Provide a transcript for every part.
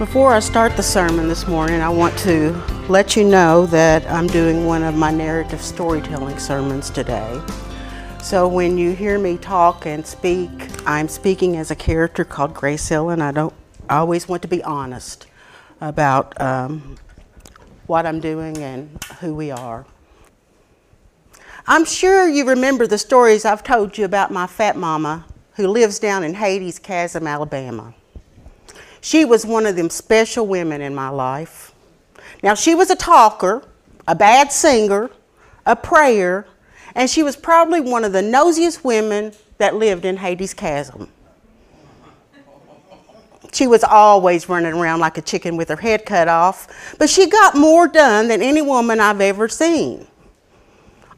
Before I start the sermon this morning, I want to let you know that I'm doing one of my narrative storytelling sermons today. So when you hear me talk and speak, I'm speaking as a character called Grace Hill, and I don't I always want to be honest about um, what I'm doing and who we are. I'm sure you remember the stories I've told you about my fat mama who lives down in Hades Chasm, Alabama. She was one of them special women in my life. Now, she was a talker, a bad singer, a prayer, and she was probably one of the nosiest women that lived in Hades Chasm. She was always running around like a chicken with her head cut off, but she got more done than any woman I've ever seen.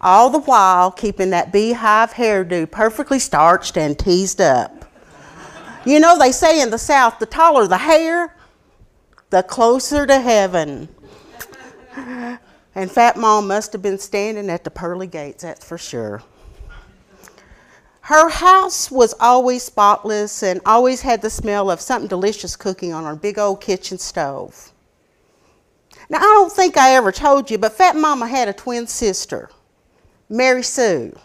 All the while keeping that beehive hairdo perfectly starched and teased up. You know, they say in the South, the taller the hair, the closer to heaven. And Fat Mom must have been standing at the pearly gates, that's for sure. Her house was always spotless and always had the smell of something delicious cooking on her big old kitchen stove. Now, I don't think I ever told you, but Fat Mama had a twin sister, Mary Sue.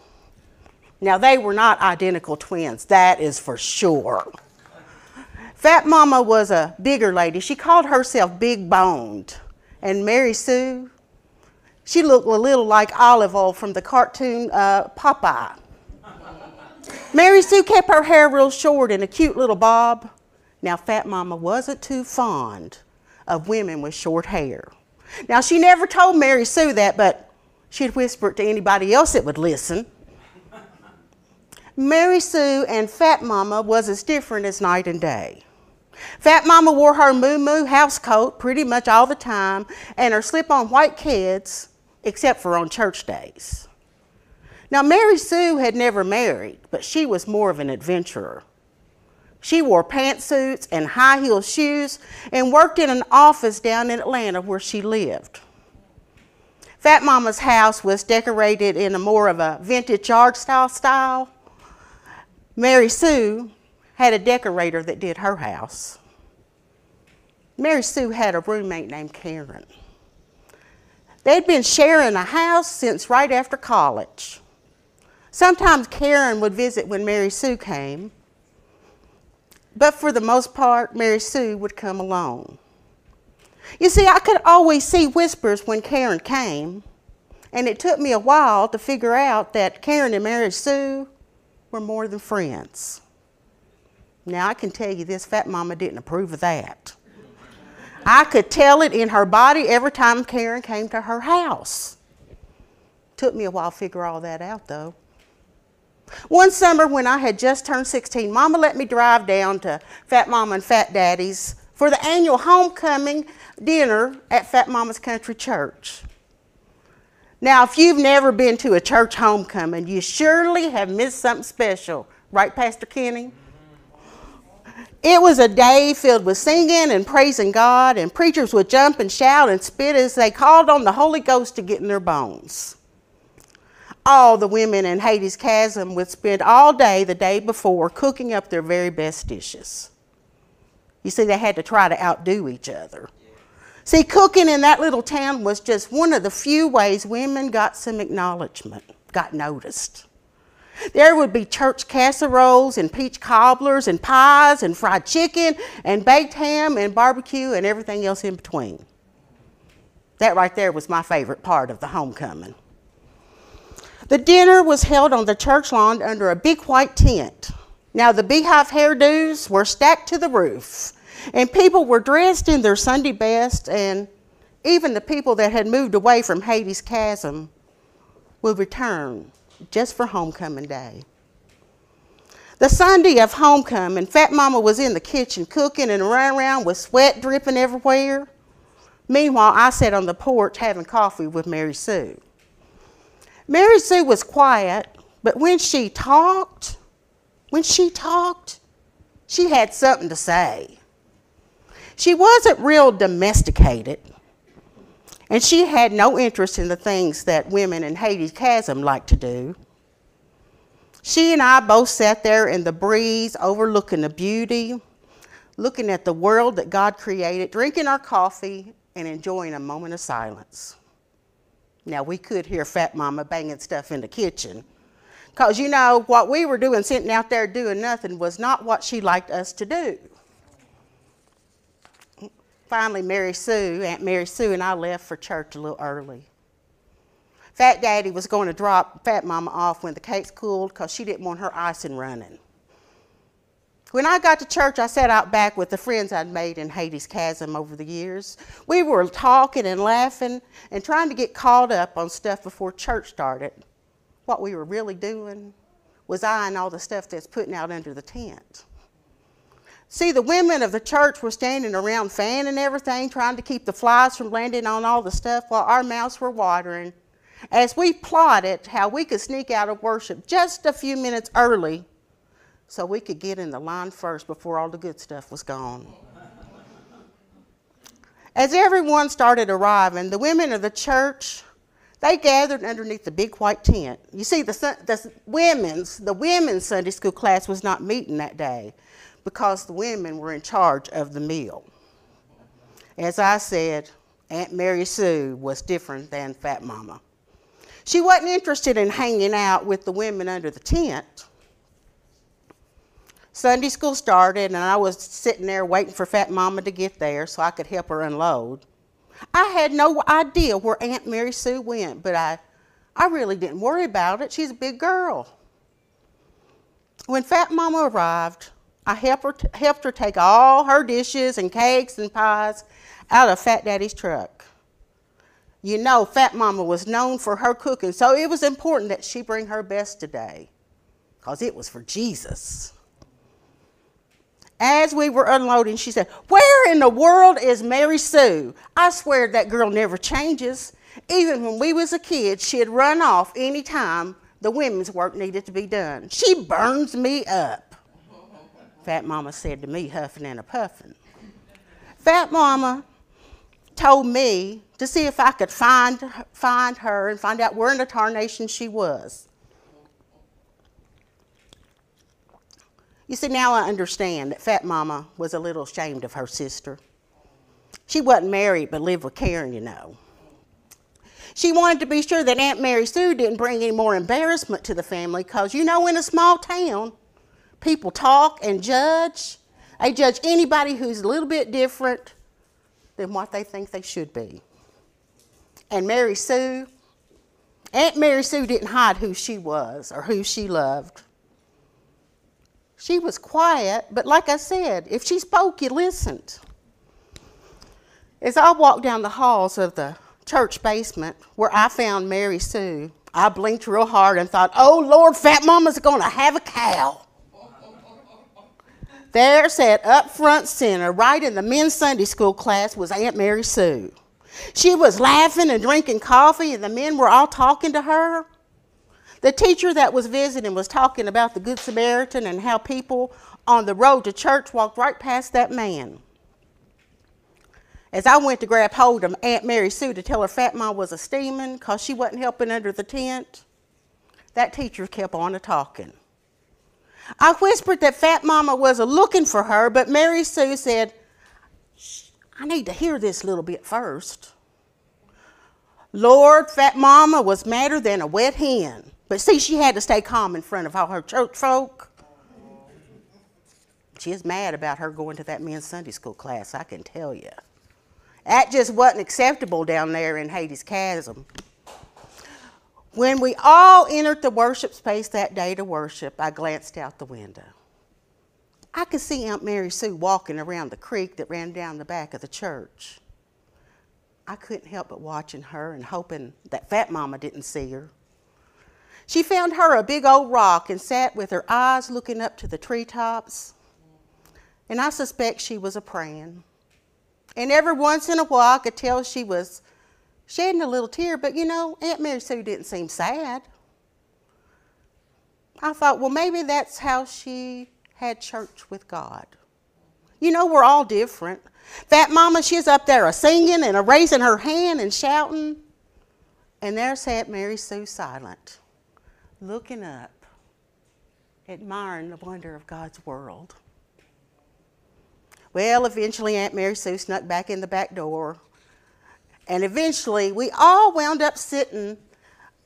Now, they were not identical twins, that is for sure. Fat Mama was a bigger lady. She called herself Big Boned. And Mary Sue, she looked a little like Olive Oyl from the cartoon uh, Popeye. Mary Sue kept her hair real short in a cute little bob. Now, Fat Mama wasn't too fond of women with short hair. Now, she never told Mary Sue that, but she'd whisper it to anybody else that would listen. Mary Sue and Fat Mama was as different as night and day. Fat Mama wore her moo moo house coat pretty much all the time and her slip on white Keds, except for on church days. Now, Mary Sue had never married, but she was more of an adventurer. She wore pantsuits and high heel shoes and worked in an office down in Atlanta where she lived. Fat Mama's house was decorated in a more of a vintage yard style style. Mary Sue had a decorator that did her house. Mary Sue had a roommate named Karen. They'd been sharing a house since right after college. Sometimes Karen would visit when Mary Sue came, but for the most part, Mary Sue would come alone. You see, I could always see whispers when Karen came, and it took me a while to figure out that Karen and Mary Sue were more than friends. Now, I can tell you this fat mama didn't approve of that. I could tell it in her body every time Karen came to her house. Took me a while to figure all that out, though. One summer when I had just turned 16, Mama let me drive down to Fat Mama and Fat Daddy's for the annual homecoming dinner at Fat Mama's Country Church. Now, if you've never been to a church homecoming, you surely have missed something special, right, Pastor Kenny? It was a day filled with singing and praising God, and preachers would jump and shout and spit as they called on the Holy Ghost to get in their bones. All the women in Hades Chasm would spend all day the day before cooking up their very best dishes. You see, they had to try to outdo each other. See, cooking in that little town was just one of the few ways women got some acknowledgement, got noticed. There would be church casseroles and peach cobblers and pies and fried chicken and baked ham and barbecue and everything else in between. That right there was my favorite part of the homecoming. The dinner was held on the church lawn under a big white tent. Now, the beehive hairdos were stacked to the roof, and people were dressed in their Sunday best, and even the people that had moved away from Hades Chasm would return just for homecoming day. The Sunday of homecoming, Fat Mama was in the kitchen cooking and running around with sweat dripping everywhere. Meanwhile, I sat on the porch having coffee with Mary Sue. Mary Sue was quiet, but when she talked, when she talked, she had something to say. She wasn't real domesticated, and she had no interest in the things that women in Hades Chasm like to do. She and I both sat there in the breeze overlooking the beauty, looking at the world that God created, drinking our coffee, and enjoying a moment of silence. Now, we could hear Fat Mama banging stuff in the kitchen. Because, you know, what we were doing, sitting out there doing nothing, was not what she liked us to do. Finally, Mary Sue, Aunt Mary Sue, and I left for church a little early. Fat Daddy was going to drop Fat Mama off when the cakes cooled because she didn't want her icing running. When I got to church, I sat out back with the friends I'd made in Hades Chasm over the years. We were talking and laughing and trying to get caught up on stuff before church started. What we were really doing was eyeing all the stuff that's putting out under the tent. See, the women of the church were standing around fanning everything, trying to keep the flies from landing on all the stuff while our mouths were watering as we plotted how we could sneak out of worship just a few minutes early so we could get in the line first before all the good stuff was gone. As everyone started arriving, the women of the church, they gathered underneath the big white tent. You see, the, the women's, the women's Sunday school class was not meeting that day because the women were in charge of the meal. As I said, Aunt Mary Sue was different than Fat Mama. She wasn't interested in hanging out with the women under the tent. Sunday school started, and I was sitting there waiting for Fat Mama to get there so I could help her unload. I had no idea where Aunt Mary Sue went, but I, I really didn't worry about it. She's a big girl. When Fat Mama arrived, I helped her, helped her take all her dishes and cakes and pies out of Fat Daddy's truck. You know, Fat Mama was known for her cooking, so it was important that she bring her best today because it was for Jesus. As we were unloading, she said, Where in the world is Mary Sue? I swear that girl never changes. Even when we was a kid, she'd run off any time the women's work needed to be done. She burns me up. Fat Mama said to me, huffing and a puffing. Fat Mama told me to see if I could find, find her and find out where in the tarnation she was. You see, now I understand that Fat Mama was a little ashamed of her sister. She wasn't married, but lived with Karen, you know. She wanted to be sure that Aunt Mary Sue didn't bring any more embarrassment to the family because, you know, in a small town, people talk and judge. They judge anybody who's a little bit different than what they think they should be. And Mary Sue, Aunt Mary Sue didn't hide who she was or who she loved. She was quiet, but like I said, if she spoke, you listened. As I walked down the halls of the church basement where I found Mary Sue, I blinked real hard and thought, oh Lord, Fat Mama's going to have a cow. There sat up front center, right in the men's Sunday school class, was Aunt Mary Sue. She was laughing and drinking coffee, and the men were all talking to her. The teacher that was visiting was talking about the Good Samaritan and how people on the road to church walked right past that man. As I went to grab hold of Aunt Mary Sue to tell her Fat Mom was a steaming because she wasn't helping under the tent, that teacher kept on a talking. I whispered that Fat Mama was a looking for her, but Mary Sue said, I need to hear this little bit first. Lord, Fat Mama was madder than a wet hen. But see, she had to stay calm in front of all her church folk. She is mad about her going to that men's Sunday school class, I can tell you. That just wasn't acceptable down there in Hades Chasm. When we all entered the worship space that day to worship, I glanced out the window. I could see Aunt Mary Sue walking around the creek that ran down the back of the church. I couldn't help but watching her and hoping that Fat Mama didn't see her. She found her a big old rock and sat with her eyes looking up to the treetops. And I suspect she was a praying. And every once in a while, I could tell she was shedding a little tear, but you know, Aunt Mary Sue didn't seem sad. I thought, well, maybe that's how she had church with God. You know, we're all different. Fat Mama, she's up there a singing and a raising her hand and shouting. And there sat Mary Sue silent looking up, admiring the wonder of God's world. Well, eventually Aunt Mary Sue snuck back in the back door. And eventually we all wound up sitting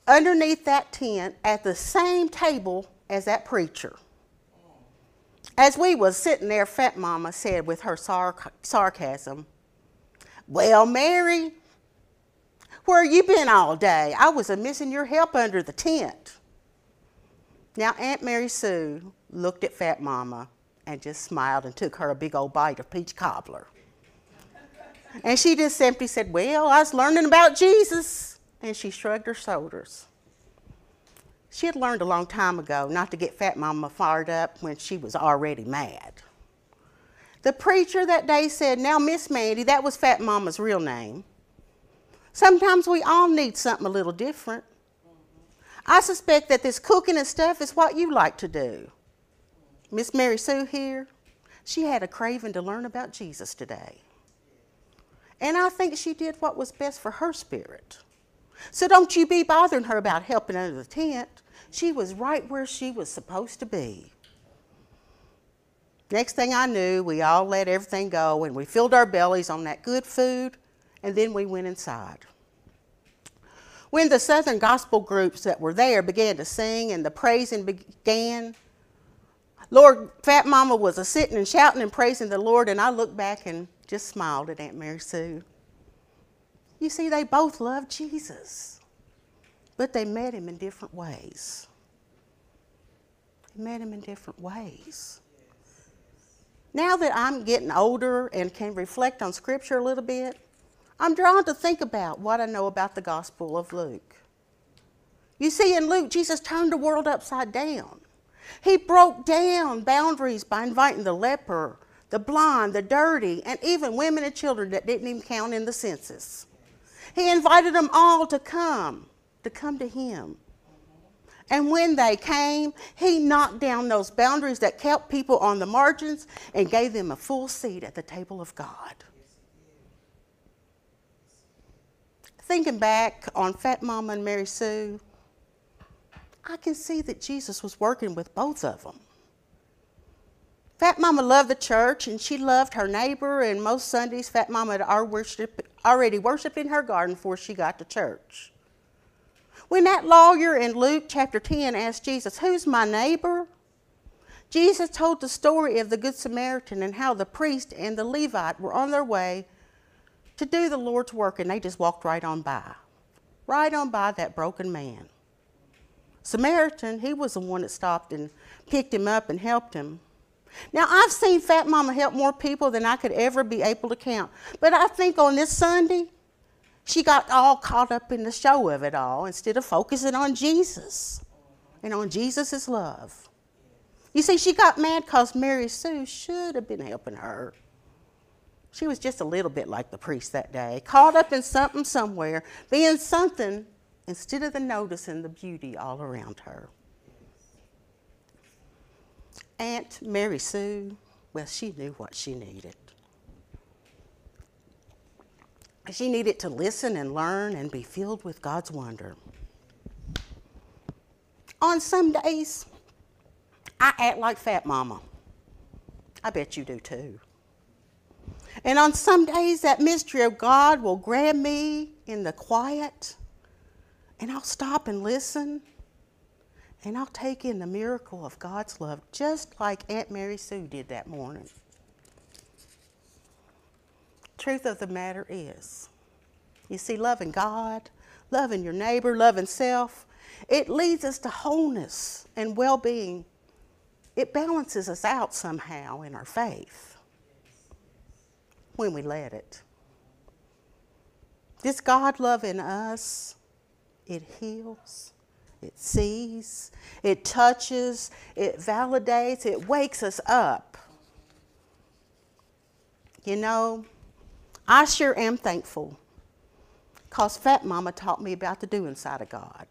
underneath that tent at the same table as that preacher. As we was sitting there, Fat Mama said with her sarc- sarcasm, Well, Mary, where you been all day? I was a missing your help under the tent. Now, Aunt Mary Sue looked at Fat Mama and just smiled and took her a big old bite of peach cobbler. And she just simply said, Well, I was learning about Jesus. And she shrugged her shoulders. She had learned a long time ago not to get Fat Mama fired up when she was already mad. The preacher that day said, Now, Miss Mandy, that was Fat Mama's real name. Sometimes we all need something a little different. I suspect that this cooking and stuff is what you like to do. Miss Mary Sue here, she had a craving to learn about Jesus today. And I think she did what was best for her spirit. So don't you be bothering her about helping under the tent. She was right where she was supposed to be. Next thing I knew, we all let everything go and we filled our bellies on that good food and then we went inside. When the Southern gospel groups that were there began to sing and the praising began, Lord, Fat Mama was a sitting and shouting and praising the Lord, and I looked back and just smiled at Aunt Mary Sue. You see, they both loved Jesus, but they met him in different ways. They met him in different ways. Now that I'm getting older and can reflect on Scripture a little bit, I'm drawn to think about what I know about the Gospel of Luke. You see, in Luke, Jesus turned the world upside down. He broke down boundaries by inviting the leper, the blind, the dirty, and even women and children that didn't even count in the census. He invited them all to come, to come to Him. And when they came, He knocked down those boundaries that kept people on the margins and gave them a full seat at the table of God. thinking back on Fat Mama and Mary Sue, I can see that Jesus was working with both of them. Fat Mama loved the church and she loved her neighbor, and most Sundays, Fat Mama had already worshiped in her garden before she got to church. When that lawyer in Luke chapter 10 asked Jesus, Who's my neighbor? Jesus told the story of the Good Samaritan and how the priest and the Levite were on their way to do the Lord's work, and they just walked right on by. Right on by that broken man. Samaritan, he was the one that stopped and picked him up and helped him. Now, I've seen Fat Mama help more people than I could ever be able to count. But I think on this Sunday, she got all caught up in the show of it all instead of focusing on Jesus and on Jesus' love. You see, she got mad because Mary Sue should have been helping her. She was just a little bit like the priest that day, caught up in something somewhere, being something instead of the noticing the beauty all around her. Aunt Mary Sue, well, she knew what she needed. She needed to listen and learn and be filled with God's wonder. On some days, I act like Fat Mama. I bet you do too. And on some days, that mystery of God will grab me in the quiet, and I'll stop and listen, and I'll take in the miracle of God's love, just like Aunt Mary Sue did that morning. Truth of the matter is, you see, loving God, loving your neighbor, loving self, it leads us to wholeness and well being. It balances us out somehow in our faith when we let it. This God love in us, it heals, it sees, it touches, it validates, it wakes us up. You know, I sure am thankful because Fat Mama taught me about the doing side of God.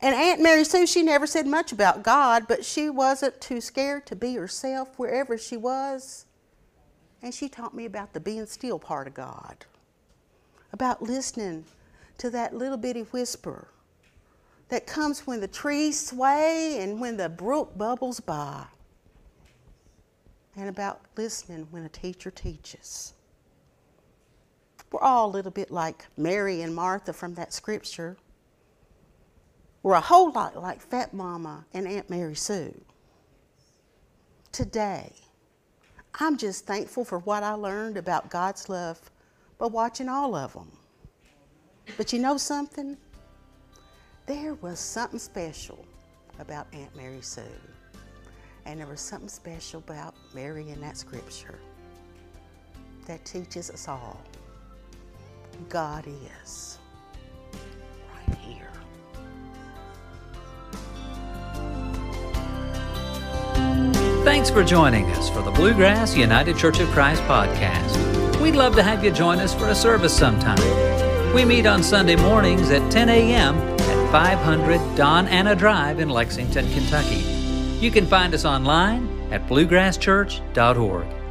And Aunt Mary Sue, she never said much about God, but she wasn't too scared to be herself wherever she was. And she taught me about the being still part of God, about listening to that little bitty whisper that comes when the trees sway and when the brook bubbles by. and about listening when a teacher teaches. We're all a little bit like Mary and Martha from that scripture. We're a whole lot like Fat Mama and Aunt Mary Sue. Today, I'm just thankful for what I learned about God's love by watching all of them. But you know something? There was something special about Aunt Mary Sue. And there was something special about Mary in that scripture that teaches us all God is right here. Thanks for joining us for the Bluegrass United Church of Christ podcast. We'd love to have you join us for a service sometime. We meet on Sunday mornings at 10 a.m. at 500 Don Anna Drive in Lexington, Kentucky. You can find us online at bluegrasschurch.org.